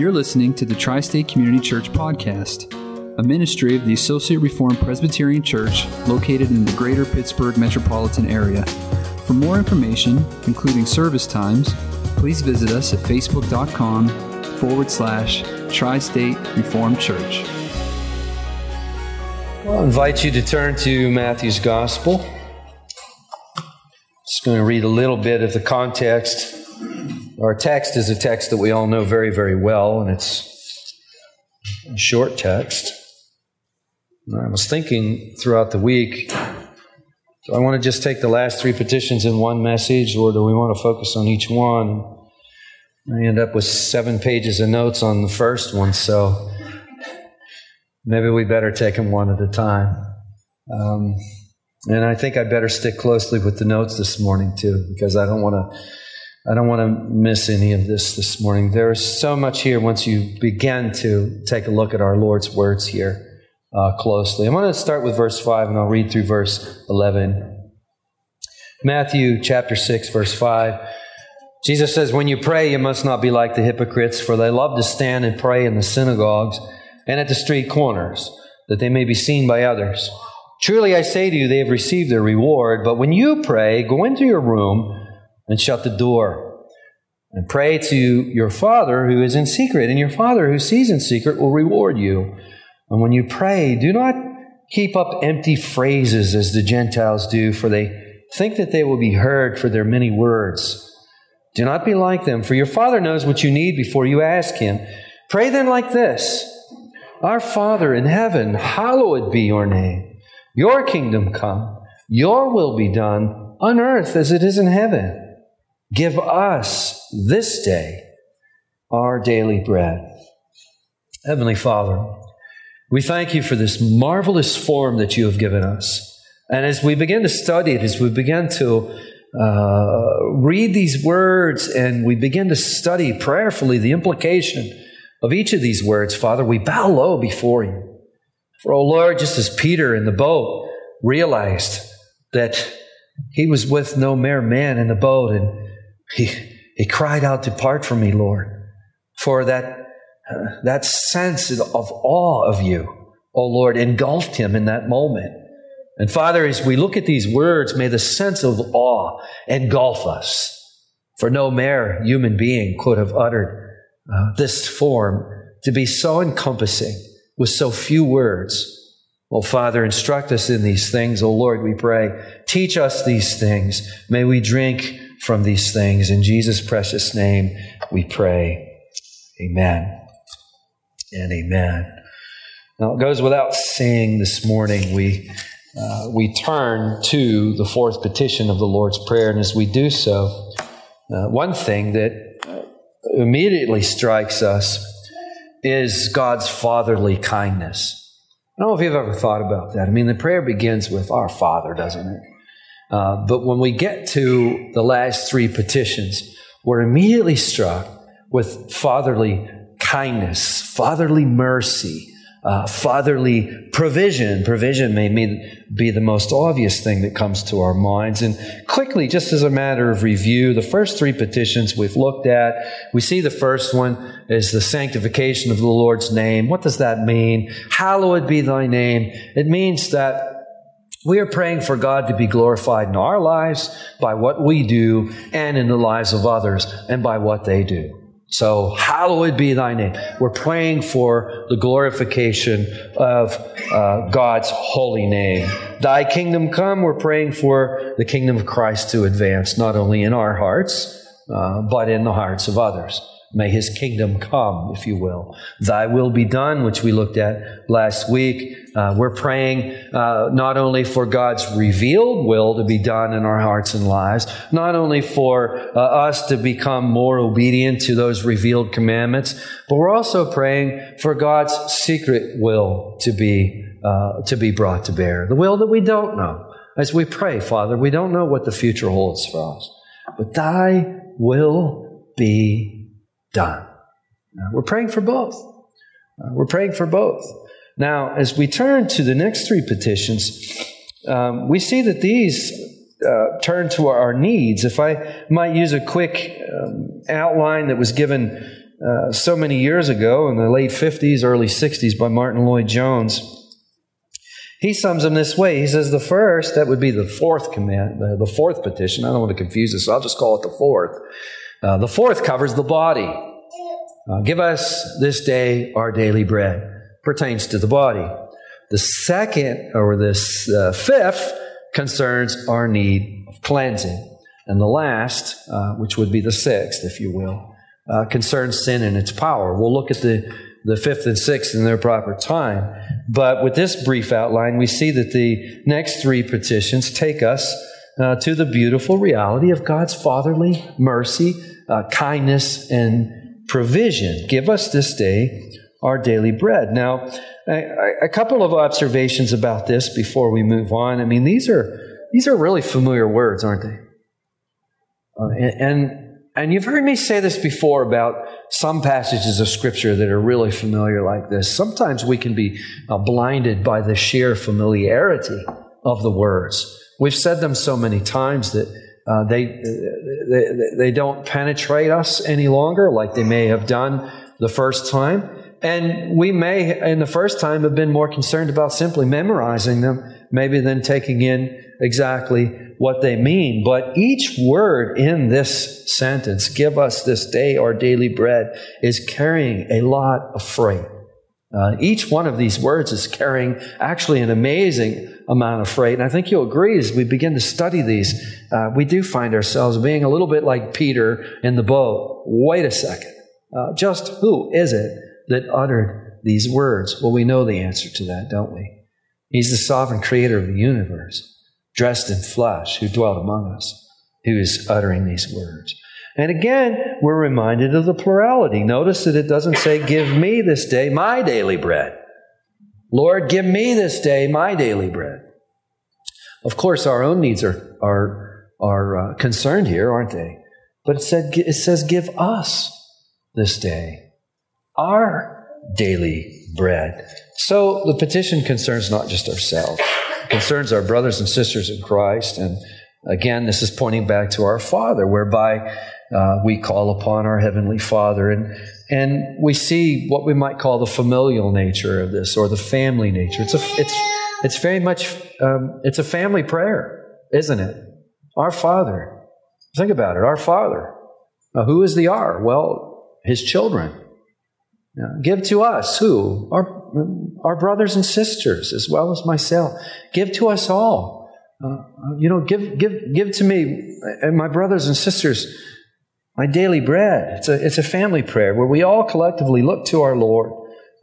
You're listening to the Tri State Community Church Podcast, a ministry of the Associate Reformed Presbyterian Church located in the greater Pittsburgh metropolitan area. For more information, including service times, please visit us at facebook.com forward slash Tri State Reformed Church. I'll invite you to turn to Matthew's Gospel. Just going to read a little bit of the context. Our text is a text that we all know very, very well, and it's a short text. I was thinking throughout the week, do I want to just take the last three petitions in one message, or do we want to focus on each one? I end up with seven pages of notes on the first one, so maybe we better take them one at a time. Um, and I think I better stick closely with the notes this morning too, because I don't want to. I don't want to miss any of this this morning. There is so much here once you begin to take a look at our Lord's words here uh, closely. I'm going to start with verse 5 and I'll read through verse 11. Matthew chapter 6, verse 5. Jesus says, When you pray, you must not be like the hypocrites, for they love to stand and pray in the synagogues and at the street corners, that they may be seen by others. Truly I say to you, they have received their reward. But when you pray, go into your room and shut the door. And pray to your Father who is in secret, and your Father who sees in secret will reward you. And when you pray, do not keep up empty phrases as the Gentiles do, for they think that they will be heard for their many words. Do not be like them, for your Father knows what you need before you ask Him. Pray then like this Our Father in heaven, hallowed be your name. Your kingdom come, your will be done on earth as it is in heaven. Give us this day our daily bread. Heavenly Father, we thank you for this marvelous form that you have given us. And as we begin to study it, as we begin to uh, read these words and we begin to study prayerfully the implication of each of these words, Father, we bow low before you. For, oh Lord, just as Peter in the boat realized that he was with no mere man in the boat and he, he cried out, Depart from me, Lord, for that, uh, that sense of awe of you, oh Lord, engulfed him in that moment. And Father, as we look at these words, may the sense of awe engulf us. For no mere human being could have uttered uh, this form to be so encompassing with so few words. Oh, Father, instruct us in these things. Oh, Lord, we pray. Teach us these things. May we drink from these things. In Jesus' precious name, we pray. Amen and amen. Now, it goes without saying this morning, we, uh, we turn to the fourth petition of the Lord's Prayer. And as we do so, uh, one thing that immediately strikes us is God's fatherly kindness. I don't know if you've ever thought about that. I mean, the prayer begins with Our Father, doesn't it? Uh, but when we get to the last three petitions, we're immediately struck with fatherly kindness, fatherly mercy, uh, fatherly provision. Provision may be the most obvious thing that comes to our minds. And quickly, just as a matter of review, the first three petitions we've looked at, we see the first one is the sanctification of the Lord's name. What does that mean? Hallowed be thy name. It means that we are praying for God to be glorified in our lives by what we do and in the lives of others and by what they do. So, hallowed be thy name. We're praying for the glorification of uh, God's holy name. Thy kingdom come. We're praying for the kingdom of Christ to advance, not only in our hearts, uh, but in the hearts of others. May his kingdom come, if you will. Thy will be done, which we looked at last week. Uh, we're praying uh, not only for God's revealed will to be done in our hearts and lives, not only for uh, us to become more obedient to those revealed commandments, but we're also praying for God's secret will to be, uh, to be brought to bear. The will that we don't know. As we pray, Father, we don't know what the future holds for us, but thy will be done. we're praying for both. Uh, we're praying for both. Now, as we turn to the next three petitions, um, we see that these uh, turn to our needs. If I might use a quick um, outline that was given uh, so many years ago in the late 50s, early 60s by Martyn Lloyd-Jones. He sums them this way. He says, the first, that would be the fourth command, the fourth petition. I don't want to confuse this, so I'll just call it the fourth. Uh, the fourth covers the body. Uh, give us this day our daily bread. Pertains to the body. The second, or this uh, fifth, concerns our need of cleansing. And the last, uh, which would be the sixth, if you will, uh, concerns sin and its power. We'll look at the, the fifth and sixth in their proper time. But with this brief outline, we see that the next three petitions take us uh, to the beautiful reality of God's fatherly mercy, uh, kindness, and provision. Give us this day our daily bread. Now, a, a couple of observations about this before we move on. I mean, these are these are really familiar words, aren't they? Uh, and, and and you've heard me say this before about some passages of Scripture that are really familiar like this. Sometimes we can be uh, blinded by the sheer familiarity of the words. We've said them so many times that uh, they, they, they don't penetrate us any longer like they may have done the first time. And we may, in the first time, have been more concerned about simply memorizing them, maybe than taking in exactly what they mean. But each word in this sentence, give us this day our daily bread, is carrying a lot of freight. Uh, each one of these words is carrying actually an amazing amount of freight. And I think you'll agree as we begin to study these, uh, we do find ourselves being a little bit like Peter in the boat. Wait a second. Uh, just who is it that uttered these words? Well, we know the answer to that, don't we? He's the sovereign creator of the universe dressed in flesh, who dwelt among us, who is uttering these words. And again, we're reminded of the plurality. Notice that it doesn't say, Give me this day my daily bread. Lord, give me this day my daily bread. Of course, our own needs are, are, are uh, concerned here, aren't they? But it, said, it says, Give us this day our daily bread. So the petition concerns not just ourselves it concerns our brothers and sisters in Christ. And again, this is pointing back to our Father, whereby uh, we call upon our Heavenly Father. And, and we see what we might call the familial nature of this or the family nature. It's, a, it's, it's very much, um, it's a family prayer, isn't it? Our Father. Think about it. Our Father. Now, who is the R? Well, His children. give to us who? Our our brothers and sisters as well as myself. Give to us all. Uh, you know, give, give, give to me and my brothers and sisters my daily bread. It's a, it's a family prayer where we all collectively look to our Lord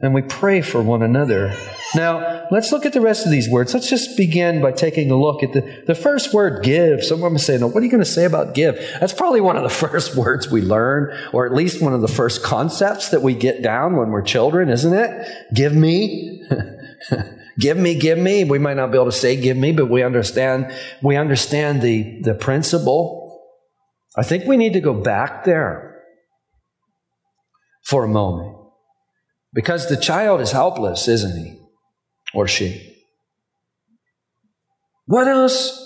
and we pray for one another. Now, let's look at the rest of these words. Let's just begin by taking a look at the, the first word, give. Someone may say, no, what are you going to say about give? That's probably one of the first words we learn, or at least one of the first concepts that we get down when we're children, isn't it? Give me. give me, give me. We might not be able to say give me, but we understand, we understand the, the principle. I think we need to go back there for a moment. Because the child is helpless, isn't he? Or she. What else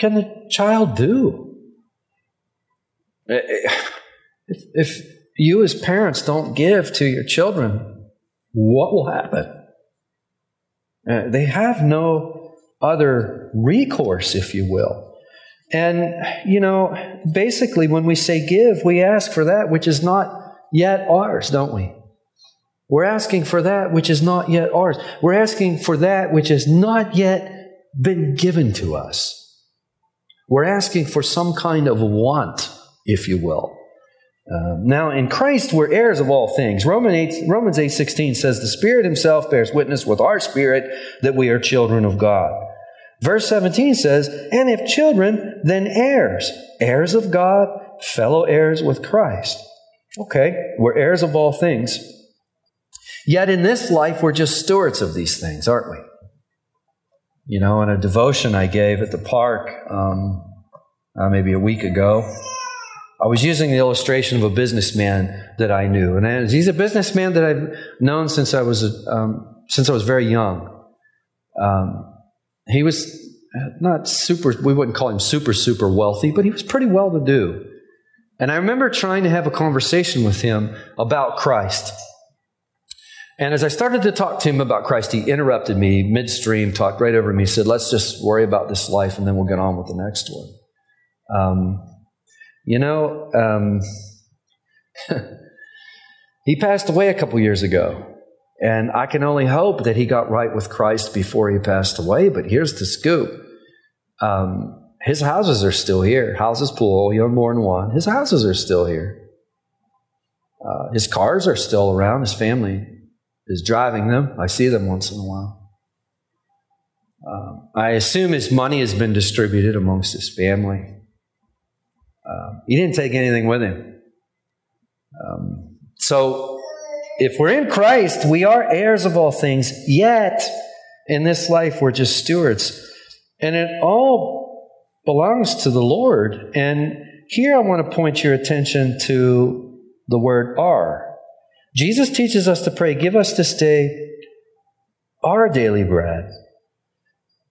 can the child do? Eh, eh, if, if you as parents don't give to your children, what will happen? Uh, they have no other recourse, if you will. And, you know, basically, when we say give, we ask for that which is not yet ours, don't we? We're asking for that which is not yet ours. We're asking for that which has not yet been given to us. We're asking for some kind of want, if you will. Uh, now, in Christ, we're heirs of all things. Romans 8, Romans 8 16 says, The Spirit Himself bears witness with our spirit that we are children of God. Verse 17 says, And if children, then heirs, heirs of God, fellow heirs with Christ. Okay, we're heirs of all things. Yet in this life, we're just stewards of these things, aren't we? You know, in a devotion I gave at the park um, uh, maybe a week ago, I was using the illustration of a businessman that I knew, and he's a businessman that I've known since I was um, since I was very young. Um, he was not super; we wouldn't call him super super wealthy, but he was pretty well to do. And I remember trying to have a conversation with him about Christ. And as I started to talk to him about Christ, he interrupted me midstream, talked right over me, said, Let's just worry about this life and then we'll get on with the next one. Um, you know, um, he passed away a couple years ago. And I can only hope that he got right with Christ before he passed away. But here's the scoop um, his houses are still here. Houses pool, you own more than one. His houses are still here. Uh, his cars are still around. His family is driving them. I see them once in a while. Um, I assume his money has been distributed amongst his family. Um, he didn't take anything with him. Um, so, if we're in Christ, we are heirs of all things, yet in this life we're just stewards. And it all belongs to the Lord. And here I want to point your attention to the word are. Jesus teaches us to pray, Give us this day our daily bread.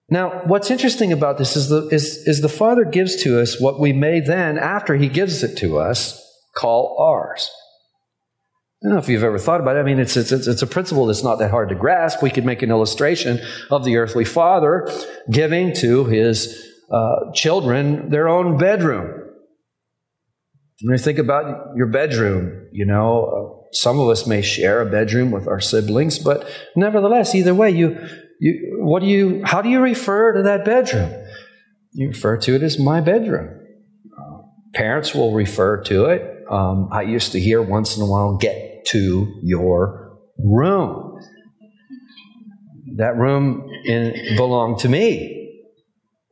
Now, what's interesting about this is the, is, is the Father gives to us what we may then, after He gives it to us, call ours. I don't know if you've ever thought about it. I mean, it's, it's, it's a principle that's not that hard to grasp. We could make an illustration of the earthly father giving to his uh, children their own bedroom. When you think about your bedroom, you know, uh, some of us may share a bedroom with our siblings, but nevertheless, either way, you, you, what do you, how do you refer to that bedroom? You refer to it as my bedroom. Uh, parents will refer to it. Um, I used to hear once in a while, get to your room. That room in, belonged to me.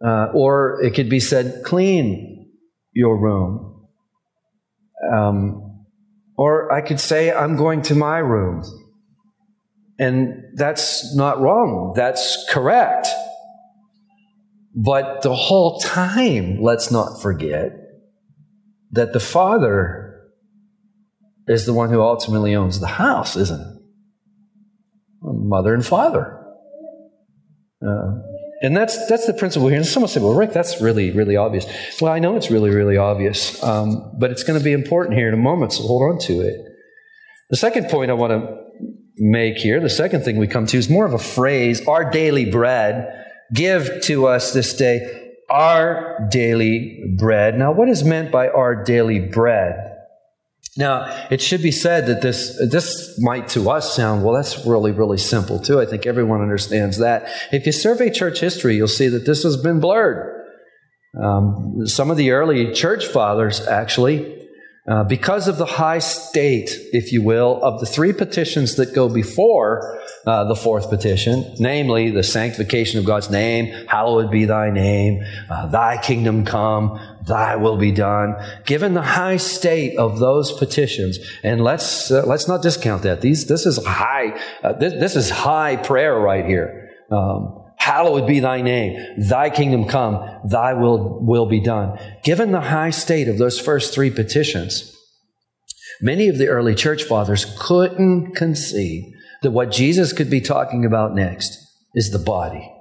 Uh, or it could be said, clean your room. Um, or I could say, I'm going to my room. And that's not wrong, that's correct. But the whole time, let's not forget that the Father is the one who ultimately owns the house, isn't it? Mother and father. Uh, and that's, that's the principle here. And someone said, well, Rick, that's really, really obvious. Well, I know it's really, really obvious, um, but it's going to be important here in a moment, so hold on to it. The second point I want to make here, the second thing we come to is more of a phrase, our daily bread. Give to us this day our daily bread. Now, what is meant by our daily bread? Now, it should be said that this, this might to us sound, well, that's really, really simple too. I think everyone understands that. If you survey church history, you'll see that this has been blurred. Um, some of the early church fathers actually uh, because of the high state, if you will, of the three petitions that go before uh, the fourth petition, namely the sanctification of God's name, hallowed be thy name, uh, thy kingdom come, thy will be done. Given the high state of those petitions, and let's uh, let's not discount that. These this is high uh, this, this is high prayer right here. Um, Hallowed be thy name. Thy kingdom come. Thy will, will be done. Given the high state of those first three petitions, many of the early church fathers couldn't conceive that what Jesus could be talking about next is the body.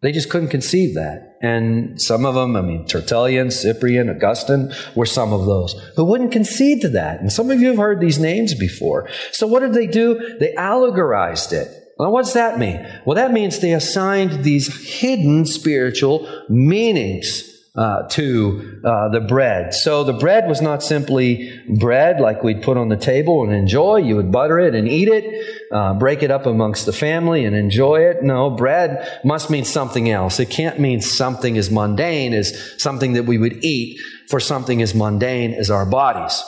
They just couldn't conceive that. And some of them, I mean, Tertullian, Cyprian, Augustine, were some of those who wouldn't concede to that. And some of you have heard these names before. So what did they do? They allegorized it. Well, what does that mean? Well, that means they assigned these hidden spiritual meanings uh, to uh, the bread. So the bread was not simply bread like we'd put on the table and enjoy. You would butter it and eat it, uh, break it up amongst the family and enjoy it. No, bread must mean something else. It can't mean something as mundane as something that we would eat for something as mundane as our bodies.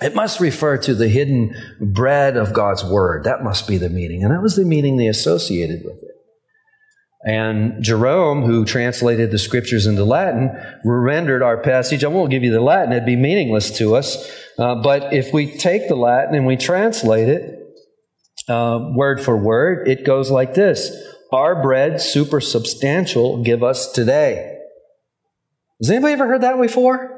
It must refer to the hidden bread of God's word. That must be the meaning. And that was the meaning they associated with it. And Jerome, who translated the scriptures into Latin, rendered our passage. I won't give you the Latin, it'd be meaningless to us. Uh, but if we take the Latin and we translate it uh, word for word, it goes like this Our bread, super substantial, give us today. Has anybody ever heard that before?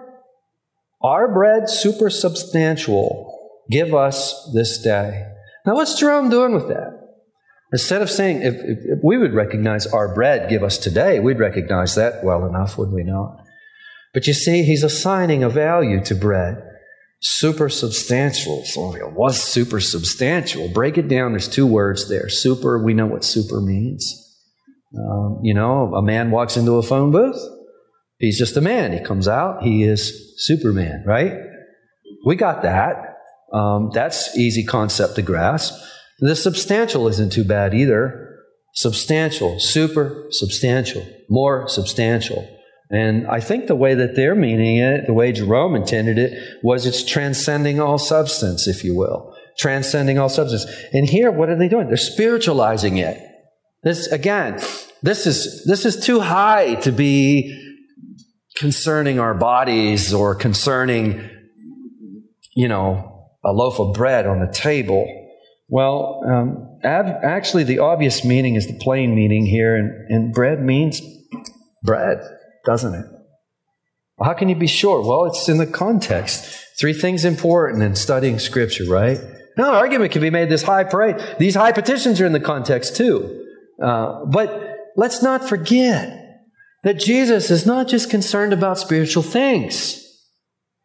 Our bread super substantial, give us this day. Now, what's Jerome doing with that? Instead of saying, if, if, if, we would recognize our bread, give us today, we'd recognize that well enough, would we not? But you see, he's assigning a value to bread. Super substantial. So what's super substantial? Break it down. There's two words there. Super, we know what super means. Um, you know, a man walks into a phone booth. He's just a man. He comes out. He is Superman, right? We got that. Um, that's easy concept to grasp. The substantial isn't too bad either. Substantial, super substantial, more substantial. And I think the way that they're meaning it, the way Jerome intended it, was it's transcending all substance, if you will. Transcending all substance. And here, what are they doing? They're spiritualizing it. This, again, this is, this is too high to be concerning our bodies or concerning, you know, a loaf of bread on the table. Well, um, ab- actually, the obvious meaning is the plain meaning here, and, and bread means bread, doesn't it? Well, how can you be sure? Well, it's in the context. Three things important in studying Scripture, right? No argument can be made this high praise. These high petitions are in the context too. Uh, but let's not forget that Jesus is not just concerned about spiritual things.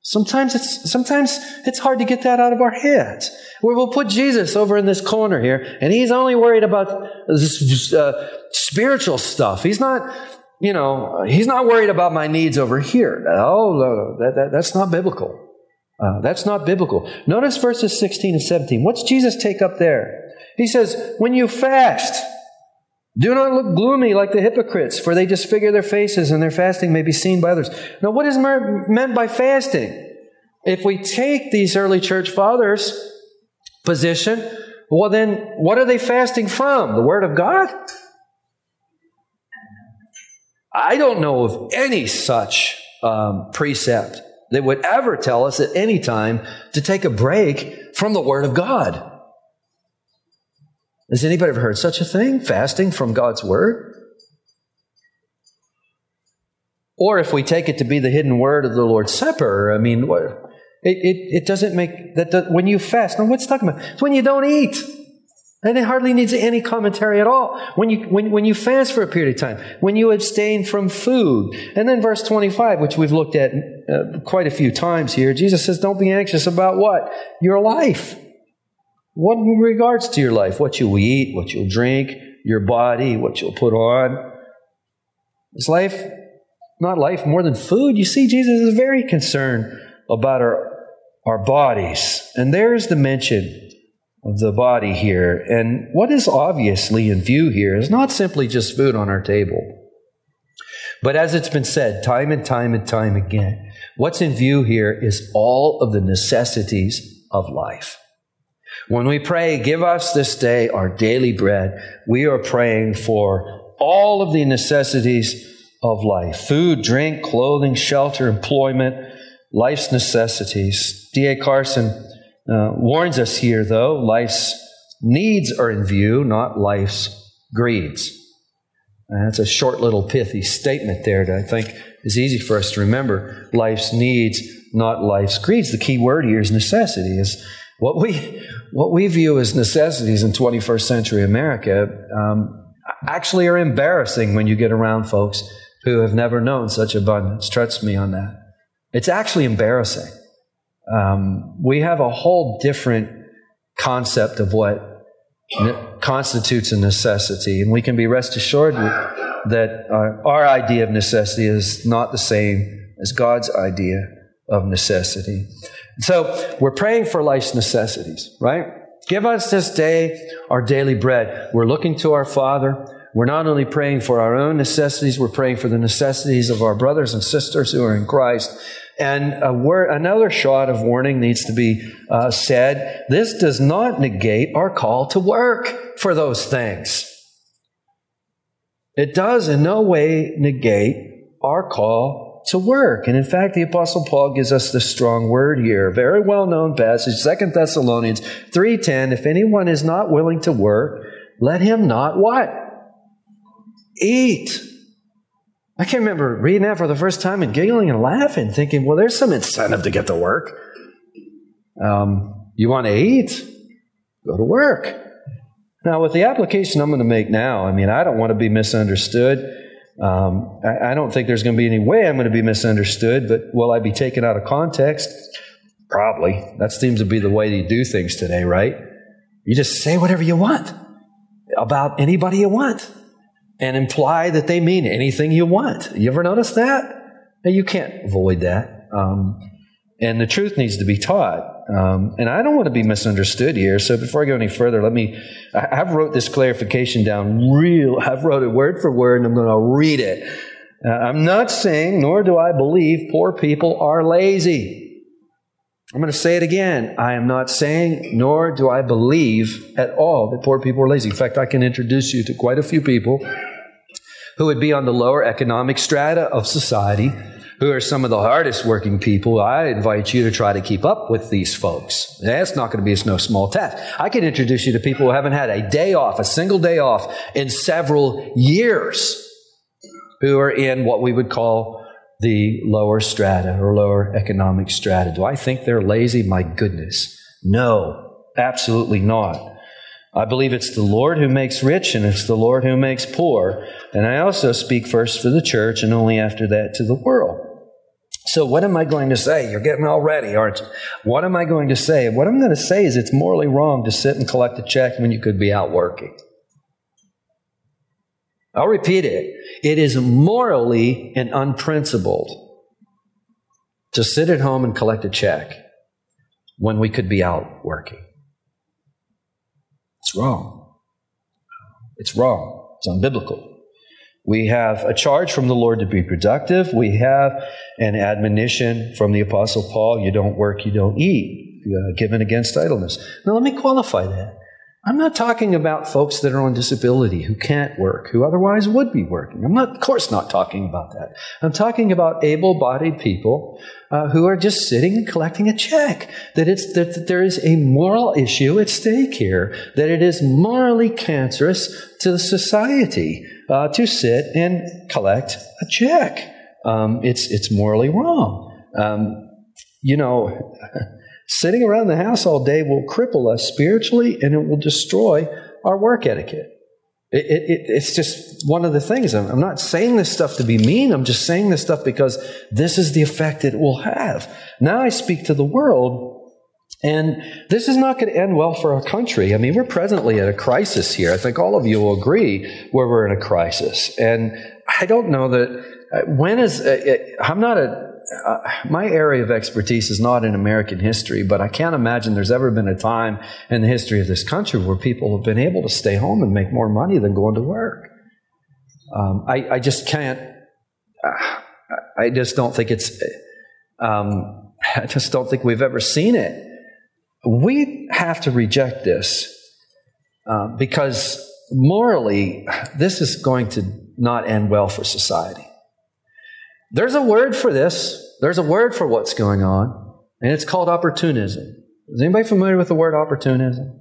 Sometimes it's, sometimes it's hard to get that out of our heads. Where we'll put Jesus over in this corner here, and he's only worried about this, uh, spiritual stuff. He's not, you know, he's not worried about my needs over here. No, no that, that, that's not biblical. Uh, that's not biblical. Notice verses 16 and 17. What's Jesus take up there? He says, when you fast, do not look gloomy like the hypocrites, for they disfigure their faces, and their fasting may be seen by others. Now, what is meant by fasting? If we take these early church fathers' position, well, then what are they fasting from? The Word of God? I don't know of any such um, precept that would ever tell us at any time to take a break from the Word of God. Has anybody ever heard such a thing? Fasting from God's Word? Or if we take it to be the hidden word of the Lord's Supper, I mean, what, it, it, it doesn't make that, when you fast. Now, what's talking about? It's when you don't eat. And it hardly needs any commentary at all. When you, when, when you fast for a period of time, when you abstain from food. And then verse 25, which we've looked at uh, quite a few times here, Jesus says, Don't be anxious about what? Your life. What in regards to your life? What you'll eat, what you'll drink, your body, what you'll put on. Is life not life more than food? You see, Jesus is very concerned about our, our bodies. And there's the mention of the body here. And what is obviously in view here is not simply just food on our table. But as it's been said time and time and time again, what's in view here is all of the necessities of life. When we pray, give us this day our daily bread, we are praying for all of the necessities of life food, drink, clothing, shelter, employment, life's necessities. D.A. Carson uh, warns us here, though, life's needs are in view, not life's greeds. And that's a short little pithy statement there that I think is easy for us to remember. Life's needs, not life's greeds. The key word here is necessity. Is what we what we view as necessities in 21st century America um, actually are embarrassing when you get around folks who have never known such abundance. Trust me on that. It's actually embarrassing. Um, we have a whole different concept of what ne- constitutes a necessity, and we can be rest assured that our, our idea of necessity is not the same as God's idea of necessity. So we're praying for life's necessities, right? Give us this day our daily bread. We're looking to our Father. We're not only praying for our own necessities, we're praying for the necessities of our brothers and sisters who are in Christ. And word, another shot of warning needs to be uh, said. This does not negate our call to work for those things. It does in no way negate our call to work. And in fact, the apostle Paul gives us the strong word here. Very well known passage, Second Thessalonians 3.10. If anyone is not willing to work, let him not what? Eat. I can't remember reading that for the first time and giggling and laughing, thinking, well, there's some incentive to get to work. Um, you want to eat? Go to work. Now, with the application I'm going to make now, I mean, I don't want to be misunderstood. Um, I, I don't think there's going to be any way I'm going to be misunderstood, but will I be taken out of context? Probably. That seems to be the way you do things today, right? You just say whatever you want about anybody you want and imply that they mean anything you want. You ever notice that? You can't avoid that. Um, and the truth needs to be taught. Um, and I don't want to be misunderstood here. So before I go any further, let me, I, have wrote this clarification down real, I've wrote it word for word and I'm going to read it. Uh, I'm not saying, nor do I believe poor people are lazy. I'm going to say it again. I am not saying, nor do I believe at all that poor people are lazy. In fact, I can introduce you to quite a few people who would be on the lower economic strata of society who are some of the hardest working people, I invite you to try to keep up with these folks. That's not going to be a no small task. I can introduce you to people who haven't had a day off, a single day off in several years, who are in what we would call the lower strata or lower economic strata. Do I think they're lazy? My goodness. No, absolutely not. I believe it's the Lord who makes rich and it's the Lord who makes poor. And I also speak first for the church and only after that to the world. So, what am I going to say? You're getting all ready, aren't you? What am I going to say? What I'm going to say is it's morally wrong to sit and collect a check when you could be out working. I'll repeat it. It is morally and unprincipled to sit at home and collect a check when we could be out working. It's wrong. It's wrong. It's unbiblical. We have a charge from the Lord to be productive. We have an admonition from the Apostle Paul you don't work, you don't eat, uh, given against idleness. Now, let me qualify that. I'm not talking about folks that are on disability who can't work, who otherwise would be working. I'm not, of course, not talking about that. I'm talking about able bodied people uh, who are just sitting and collecting a check. That, it's, that, that there is a moral issue at stake here, that it is morally cancerous to the society uh, to sit and collect a check. Um, it's, it's morally wrong. Um, you know, Sitting around the house all day will cripple us spiritually and it will destroy our work etiquette. It, it, it's just one of the things. I'm, I'm not saying this stuff to be mean. I'm just saying this stuff because this is the effect it will have. Now I speak to the world and this is not going to end well for our country. I mean, we're presently at a crisis here. I think all of you will agree where we're in a crisis. And I don't know that uh, when is, uh, I'm not a, uh, my area of expertise is not in American history, but I can't imagine there's ever been a time in the history of this country where people have been able to stay home and make more money than going to work. Um, I, I, just can't. Uh, I just don't think it's. Um, I just don't think we've ever seen it. We have to reject this uh, because morally, this is going to not end well for society. There's a word for this. There's a word for what's going on, and it's called opportunism. Is anybody familiar with the word opportunism?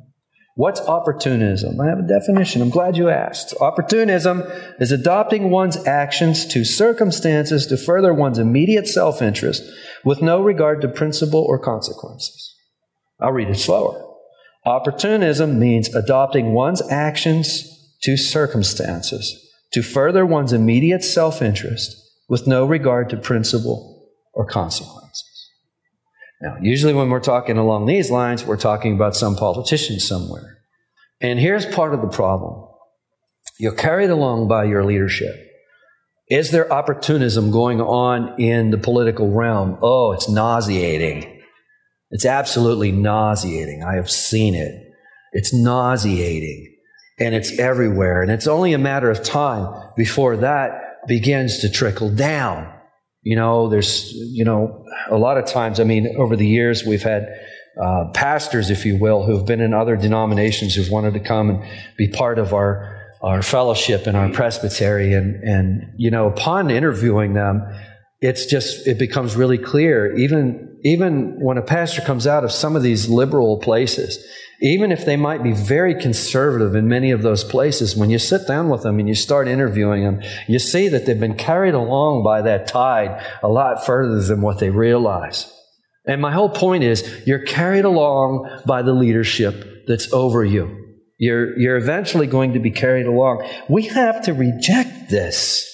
What's opportunism? I have a definition. I'm glad you asked. Opportunism is adopting one's actions to circumstances to further one's immediate self interest with no regard to principle or consequences. I'll read it slower. Opportunism means adopting one's actions to circumstances to further one's immediate self interest with no regard to principle or consequences. Now, usually when we're talking along these lines, we're talking about some politician somewhere. And here's part of the problem you're carried along by your leadership. Is there opportunism going on in the political realm? Oh, it's nauseating. It's absolutely nauseating. I have seen it. It's nauseating and it's everywhere. And it's only a matter of time before that begins to trickle down. You know, there's, you know, a lot of times, I mean, over the years, we've had uh, pastors, if you will, who've been in other denominations who've wanted to come and be part of our, our fellowship and our presbytery. And, and, you know, upon interviewing them, it's just, it becomes really clear, even, even when a pastor comes out of some of these liberal places, even if they might be very conservative in many of those places, when you sit down with them and you start interviewing them, you see that they've been carried along by that tide a lot further than what they realize. And my whole point is you're carried along by the leadership that's over you. You're, you're eventually going to be carried along. We have to reject this.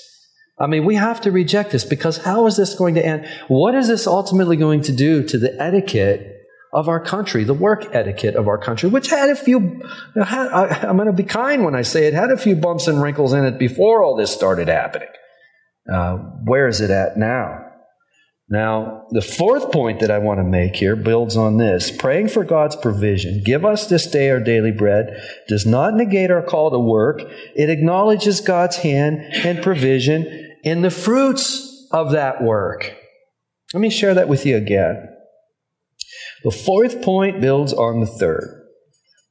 I mean, we have to reject this because how is this going to end? What is this ultimately going to do to the etiquette of our country, the work etiquette of our country, which had a few, I'm going to be kind when I say it, had a few bumps and wrinkles in it before all this started happening. Uh, where is it at now? Now, the fourth point that I want to make here builds on this. Praying for God's provision, give us this day our daily bread, does not negate our call to work. It acknowledges God's hand and provision in the fruits of that work. Let me share that with you again. The fourth point builds on the third.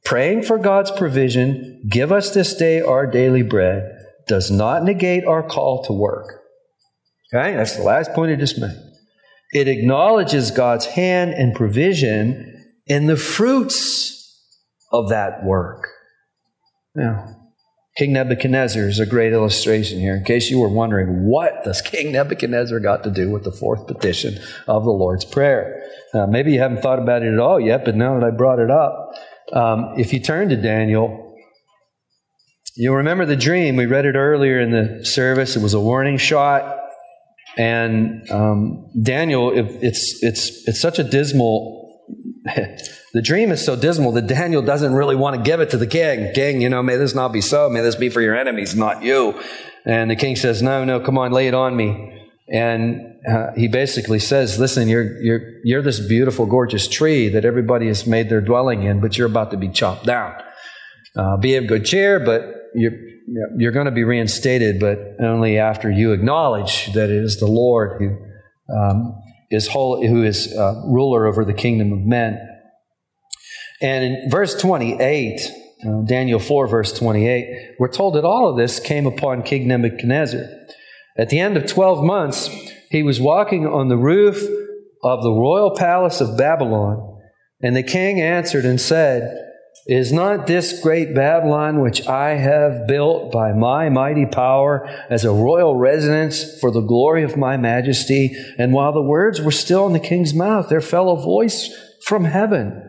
Praying for God's provision, give us this day our daily bread, does not negate our call to work. Okay, that's the last point I just made. It acknowledges God's hand and provision in the fruits of that work. Now, King Nebuchadnezzar is a great illustration here. In case you were wondering, what does King Nebuchadnezzar got to do with the fourth petition of the Lord's Prayer? Uh, maybe you haven't thought about it at all yet, but now that I brought it up, um, if you turn to Daniel, you'll remember the dream. We read it earlier in the service. It was a warning shot. And um, Daniel, it, it's, it's, it's such a dismal, the dream is so dismal that Daniel doesn't really want to give it to the king. King, you know, may this not be so. May this be for your enemies, not you. And the king says, No, no, come on, lay it on me. And uh, he basically says, Listen, you're, you're, you're this beautiful, gorgeous tree that everybody has made their dwelling in, but you're about to be chopped down. Uh, be of good cheer, but you're, you're going to be reinstated, but only after you acknowledge that it is the Lord who um, is whole, who is uh, ruler over the kingdom of men. And in verse 28, uh, Daniel 4, verse 28, we're told that all of this came upon King Nebuchadnezzar. At the end of 12 months, he was walking on the roof of the royal palace of Babylon, and the king answered and said, Is not this great Babylon which I have built by my mighty power as a royal residence for the glory of my majesty? And while the words were still in the king's mouth, there fell a voice from heaven.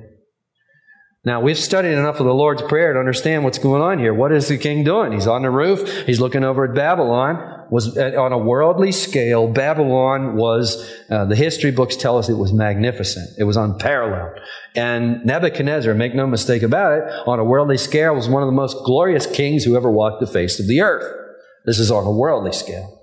Now, we've studied enough of the Lord's Prayer to understand what's going on here. What is the king doing? He's on the roof, he's looking over at Babylon was on a worldly scale. Babylon was, uh, the history books tell us it was magnificent. It was unparalleled. And Nebuchadnezzar, make no mistake about it, on a worldly scale was one of the most glorious kings who ever walked the face of the earth. This is on a worldly scale.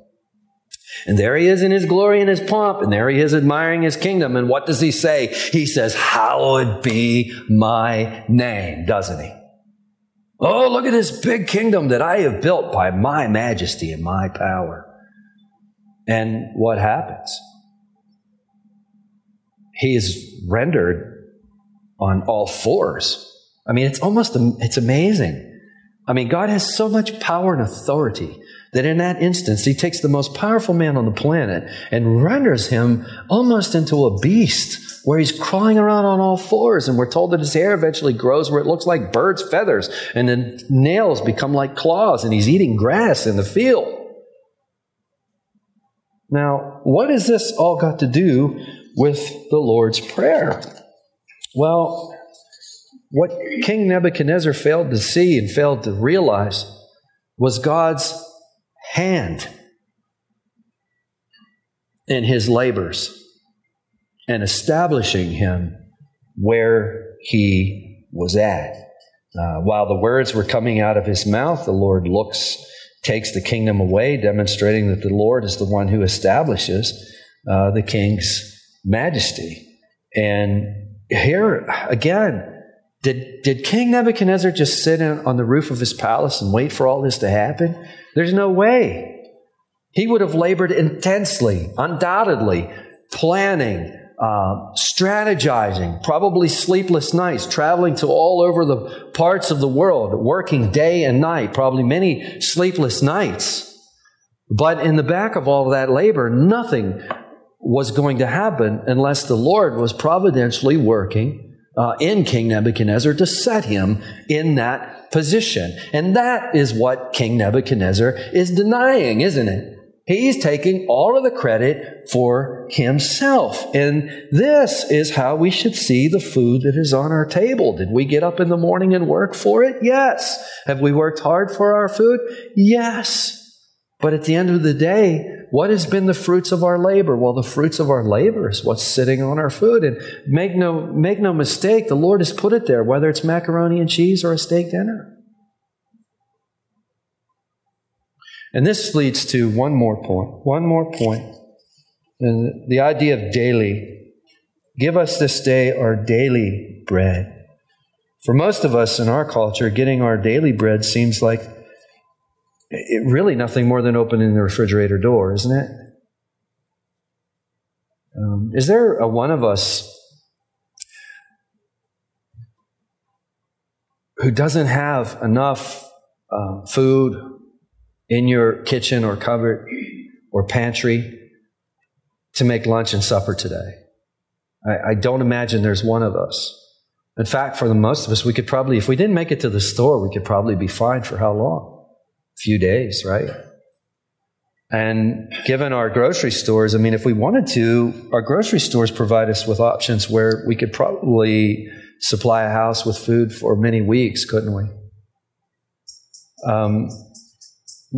And there he is in his glory and his pomp, and there he is admiring his kingdom. And what does he say? He says, Hallowed be my name, doesn't he? Oh, look at this big kingdom that I have built by my majesty and my power. And what happens? He is rendered on all fours. I mean, it's almost, it's amazing. I mean, God has so much power and authority that in that instance, he takes the most powerful man on the planet and renders him almost into a beast where he's crawling around on all fours. And we're told that his hair eventually grows where it looks like bird's feathers and then nails become like claws and he's eating grass in the field. Now, what has this all got to do with the Lord's Prayer? Well, what King Nebuchadnezzar failed to see and failed to realize was God's hand in his labors and establishing him where he was at. Uh, while the words were coming out of his mouth, the Lord looks, takes the kingdom away, demonstrating that the Lord is the one who establishes uh, the king's majesty. And here again, did, did King Nebuchadnezzar just sit in, on the roof of his palace and wait for all this to happen? There's no way. He would have labored intensely, undoubtedly, planning, uh, strategizing, probably sleepless nights, traveling to all over the parts of the world, working day and night, probably many sleepless nights. But in the back of all of that labor, nothing was going to happen unless the Lord was providentially working uh, in King Nebuchadnezzar to set him in that position. And that is what King Nebuchadnezzar is denying, isn't it? He's taking all of the credit for himself. And this is how we should see the food that is on our table. Did we get up in the morning and work for it? Yes. Have we worked hard for our food? Yes. But at the end of the day, what has been the fruits of our labor? Well, the fruits of our labor is what's sitting on our food. And make no, make no mistake, the Lord has put it there, whether it's macaroni and cheese or a steak dinner. And this leads to one more point. One more point. And the idea of daily. Give us this day our daily bread. For most of us in our culture, getting our daily bread seems like it, really nothing more than opening the refrigerator door, isn't it? Um, is there a one of us who doesn't have enough uh, food in your kitchen or cupboard or pantry to make lunch and supper today? I, I don't imagine there's one of us. In fact, for the most of us, we could probably, if we didn't make it to the store, we could probably be fine for how long? Few days, right? And given our grocery stores, I mean, if we wanted to, our grocery stores provide us with options where we could probably supply a house with food for many weeks, couldn't we? Um,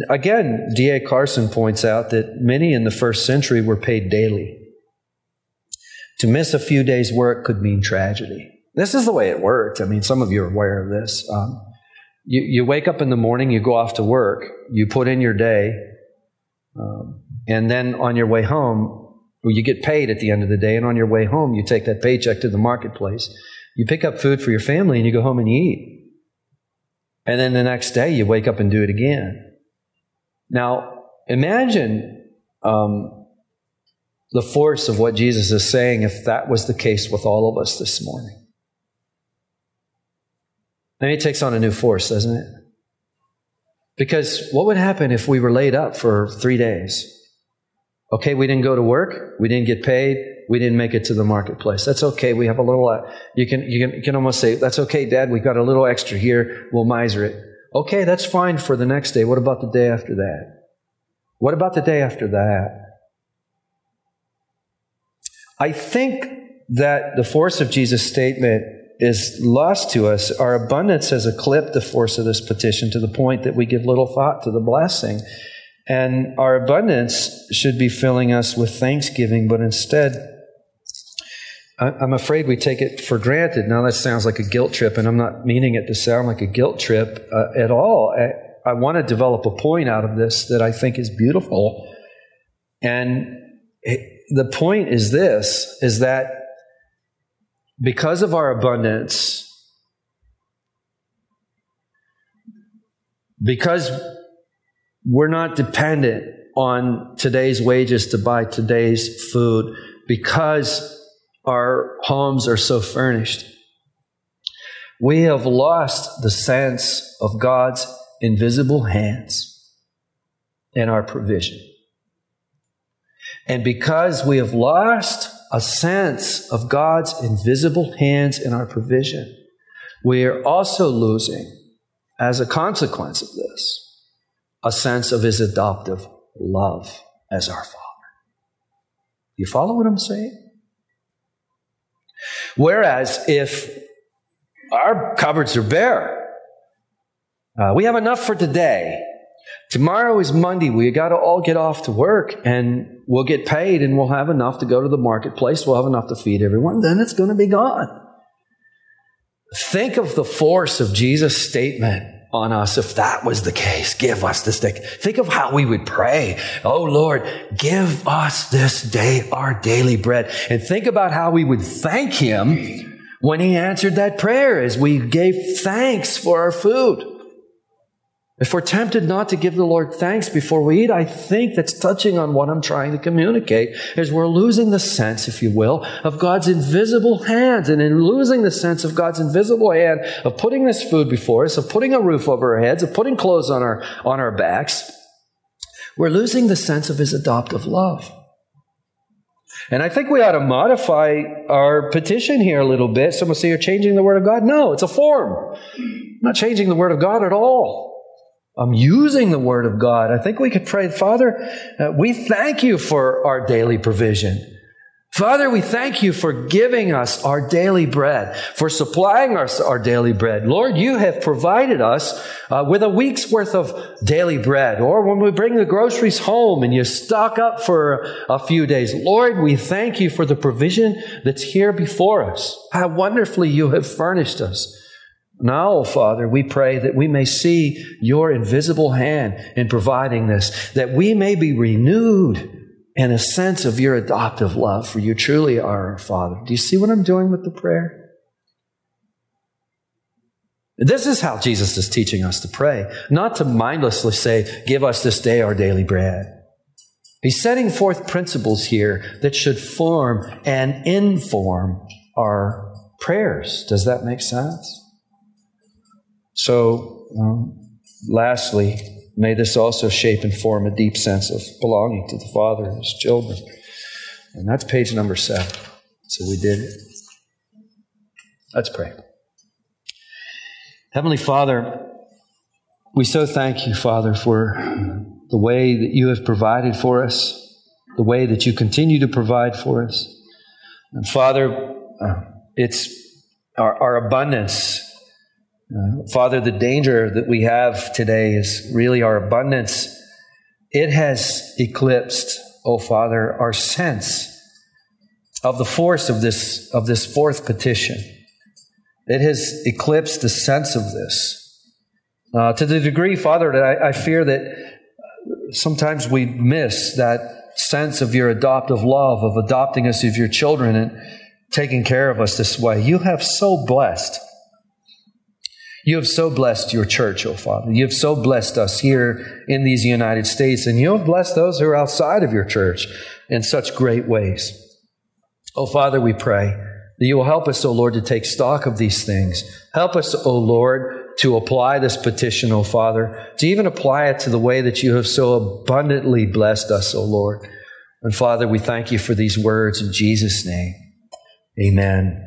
again, D.A. Carson points out that many in the first century were paid daily. To miss a few days' work could mean tragedy. This is the way it worked. I mean, some of you are aware of this. Um, you, you wake up in the morning, you go off to work, you put in your day, um, and then on your way home, you get paid at the end of the day, and on your way home, you take that paycheck to the marketplace. You pick up food for your family, and you go home and you eat. And then the next day, you wake up and do it again. Now, imagine um, the force of what Jesus is saying if that was the case with all of us this morning. Then it takes on a new force, doesn't it? Because what would happen if we were laid up for three days? Okay, we didn't go to work, we didn't get paid, we didn't make it to the marketplace. That's okay. We have a little. Uh, you can you can you can almost say that's okay, Dad. We've got a little extra here. We'll miser it. Okay, that's fine for the next day. What about the day after that? What about the day after that? I think that the force of Jesus' statement is lost to us, our abundance has eclipsed the force of this petition to the point that we give little thought to the blessing. And our abundance should be filling us with thanksgiving, but instead, I'm afraid we take it for granted. Now, that sounds like a guilt trip, and I'm not meaning it to sound like a guilt trip uh, at all. I, I want to develop a point out of this that I think is beautiful. And it, the point is this is that because of our abundance, because we're not dependent on today's wages to buy today's food, because our homes are so furnished, we have lost the sense of God's invisible hands in our provision. And because we have lost a sense of God's invisible hands in our provision, we are also losing, as a consequence of this, a sense of His adoptive love as our Father. You follow what I'm saying? Whereas if our cupboards are bare, uh, we have enough for today, Tomorrow is Monday. We got to all get off to work and we'll get paid and we'll have enough to go to the marketplace. We'll have enough to feed everyone. Then it's going to be gone. Think of the force of Jesus' statement on us if that was the case. Give us this day. Think of how we would pray. Oh Lord, give us this day our daily bread. And think about how we would thank Him when He answered that prayer as we gave thanks for our food. If we're tempted not to give the Lord thanks before we eat, I think that's touching on what I'm trying to communicate, is we're losing the sense, if you will, of God's invisible hands. And in losing the sense of God's invisible hand of putting this food before us, of putting a roof over our heads, of putting clothes on our, on our backs, we're losing the sense of His adoptive love. And I think we ought to modify our petition here a little bit. Someone say, You're changing the Word of God? No, it's a form. I'm not changing the Word of God at all. I'm using the Word of God. I think we could pray, Father, uh, we thank you for our daily provision. Father, we thank you for giving us our daily bread, for supplying us our daily bread. Lord, you have provided us uh, with a week's worth of daily bread. Or when we bring the groceries home and you stock up for a few days. Lord, we thank you for the provision that's here before us. How wonderfully you have furnished us. Now, Father, we pray that we may see your invisible hand in providing this, that we may be renewed in a sense of your adoptive love, for you truly are our Father. Do you see what I'm doing with the prayer? This is how Jesus is teaching us to pray, not to mindlessly say, Give us this day our daily bread. He's setting forth principles here that should form and inform our prayers. Does that make sense? So, um, lastly, May this also shape and form a deep sense of belonging to the Father and His children. And that's page number seven. So we did it. Let's pray. Heavenly Father, we so thank you, Father, for the way that you have provided for us, the way that you continue to provide for us. And Father, uh, it's our, our abundance Father, the danger that we have today is really our abundance. It has eclipsed, oh Father, our sense of the force of this, of this fourth petition. It has eclipsed the sense of this. Uh, to the degree, Father, that I, I fear that sometimes we miss that sense of your adoptive love, of adopting us as your children and taking care of us this way. You have so blessed you have so blessed your church, O Father. You have so blessed us here in these United States, and you have blessed those who are outside of your church in such great ways. Oh Father, we pray that you will help us, O Lord, to take stock of these things. Help us, O Lord, to apply this petition, O Father, to even apply it to the way that you have so abundantly blessed us, O Lord. And Father, we thank you for these words in Jesus' name. Amen.